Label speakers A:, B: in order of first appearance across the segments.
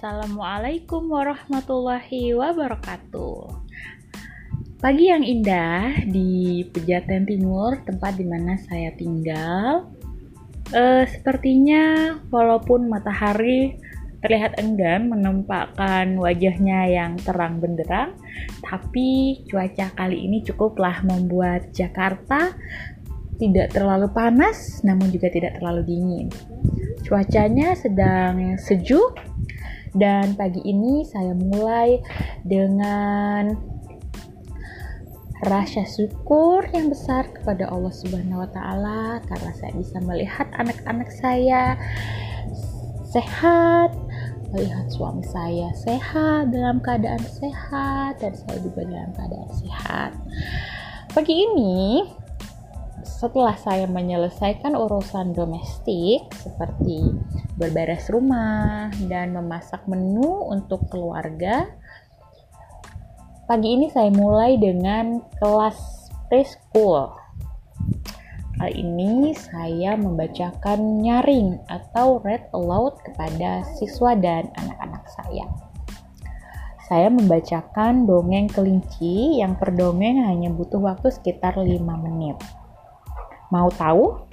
A: Assalamualaikum warahmatullahi wabarakatuh. Pagi yang indah di Pejaten Timur, tempat di mana saya tinggal. Uh, sepertinya walaupun matahari terlihat enggan menampakkan wajahnya yang terang benderang, tapi cuaca kali ini cukuplah membuat Jakarta tidak terlalu panas, namun juga tidak terlalu dingin. Cuacanya sedang sejuk dan pagi ini saya mulai dengan rasa syukur yang besar kepada Allah Subhanahu wa taala karena saya bisa melihat anak-anak saya sehat, melihat suami saya sehat dalam keadaan sehat dan saya juga dalam keadaan sehat. Pagi ini setelah saya menyelesaikan urusan domestik seperti berberes rumah dan memasak menu untuk keluarga, pagi ini saya mulai dengan kelas preschool. Kali ini saya membacakan nyaring atau read aloud kepada siswa dan anak-anak saya. Saya membacakan dongeng kelinci yang per dongeng hanya butuh waktu sekitar 5 menit. Mau tahu?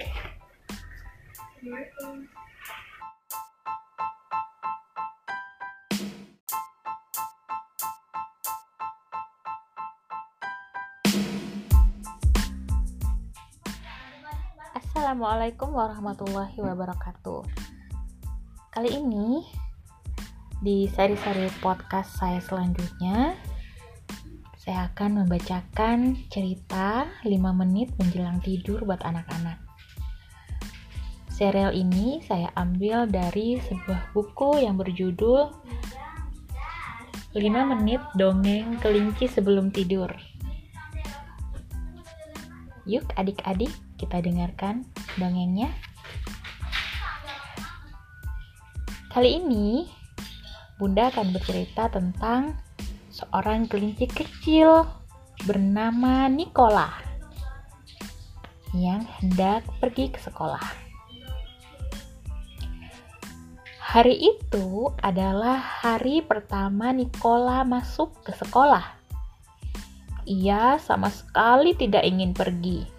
A: Assalamualaikum warahmatullahi wabarakatuh. Kali ini di seri-seri podcast saya selanjutnya saya akan membacakan cerita 5 menit menjelang tidur buat anak-anak. Serial ini saya ambil dari sebuah buku yang berjudul 5 menit dongeng kelinci sebelum tidur. Yuk adik-adik kita dengarkan dongengnya. Kali ini Bunda akan bercerita tentang seorang kelinci kecil bernama Nikola yang hendak pergi ke sekolah. Hari itu adalah hari pertama Nikola masuk ke sekolah. Ia sama sekali tidak ingin pergi.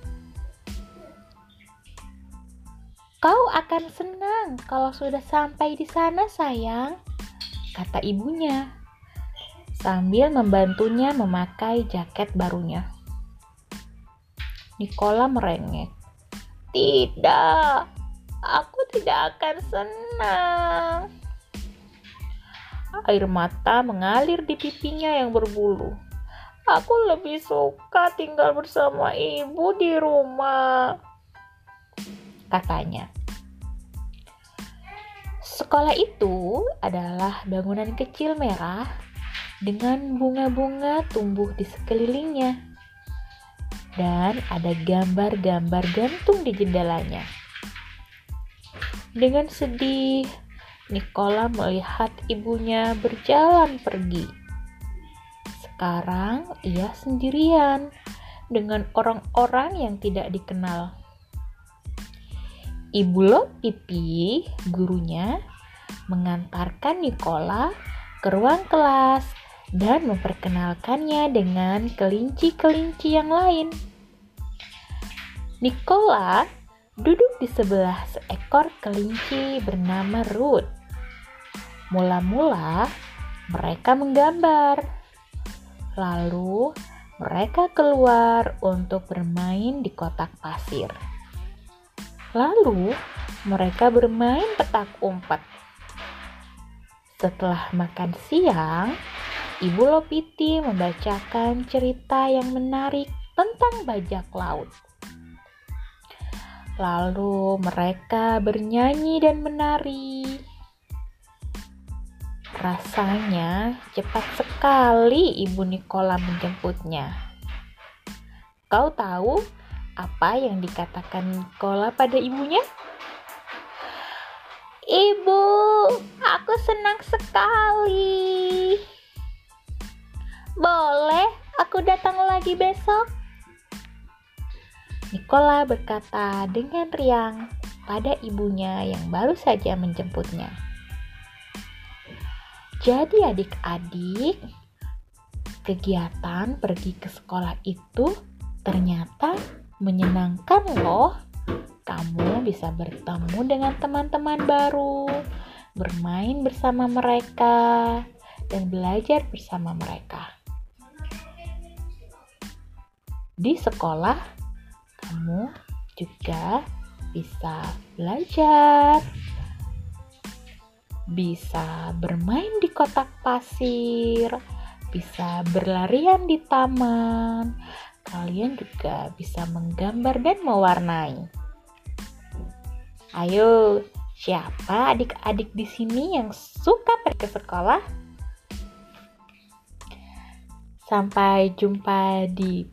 A: Kau akan senang kalau sudah sampai di sana, sayang, kata ibunya sambil membantunya memakai jaket barunya. Nikola merengek. Tidak, aku tidak akan senang. Air mata mengalir di pipinya yang berbulu. Aku lebih suka tinggal bersama ibu di rumah, katanya. Sekolah itu adalah bangunan kecil merah dengan bunga-bunga tumbuh di sekelilingnya. Dan ada gambar-gambar gantung di jendelanya. Dengan sedih, Nicola melihat ibunya berjalan pergi. Sekarang ia sendirian dengan orang-orang yang tidak dikenal. Ibu Lopipi, gurunya, mengantarkan Nicola ke ruang kelas dan memperkenalkannya dengan kelinci-kelinci yang lain. Nicola duduk di sebelah seekor kelinci bernama Ruth. Mula-mula mereka menggambar. Lalu mereka keluar untuk bermain di kotak pasir. Lalu mereka bermain petak umpet. Setelah makan siang, Ibu Lopiti membacakan cerita yang menarik tentang bajak laut. Lalu mereka bernyanyi dan menari. Rasanya cepat sekali Ibu Nikola menjemputnya. Kau tahu apa yang dikatakan Nikola pada ibunya? Ibu, aku senang sekali. Boleh aku datang lagi besok? Nikola berkata dengan riang pada ibunya yang baru saja menjemputnya. Jadi adik-adik, kegiatan pergi ke sekolah itu ternyata menyenangkan loh. Kamu bisa bertemu dengan teman-teman baru, bermain bersama mereka, dan belajar bersama mereka. Di sekolah, kamu juga bisa belajar, bisa bermain di kotak pasir, bisa berlarian di taman. Kalian juga bisa menggambar dan mewarnai. Ayo, siapa adik-adik di sini yang suka pergi ke sekolah? Sampai jumpa di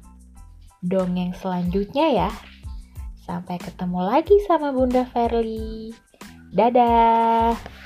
A: dongeng selanjutnya ya. Sampai ketemu lagi sama Bunda Verly. Dadah.